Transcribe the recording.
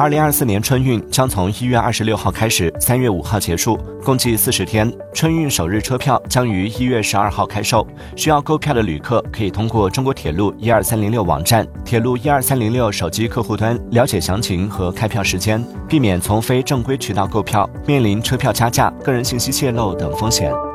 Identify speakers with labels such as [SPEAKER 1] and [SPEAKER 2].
[SPEAKER 1] 二零二四年春运将从一月二十六号开始三月五号结束共计四十天。春运首日车票将于一月十二号开售需要购票的旅客可以通过中国铁路一二三零六网站铁路一二三零六手机客户端了解详情和开票时间避免从非正规渠道购票面临车票加价个人信息泄露等风险。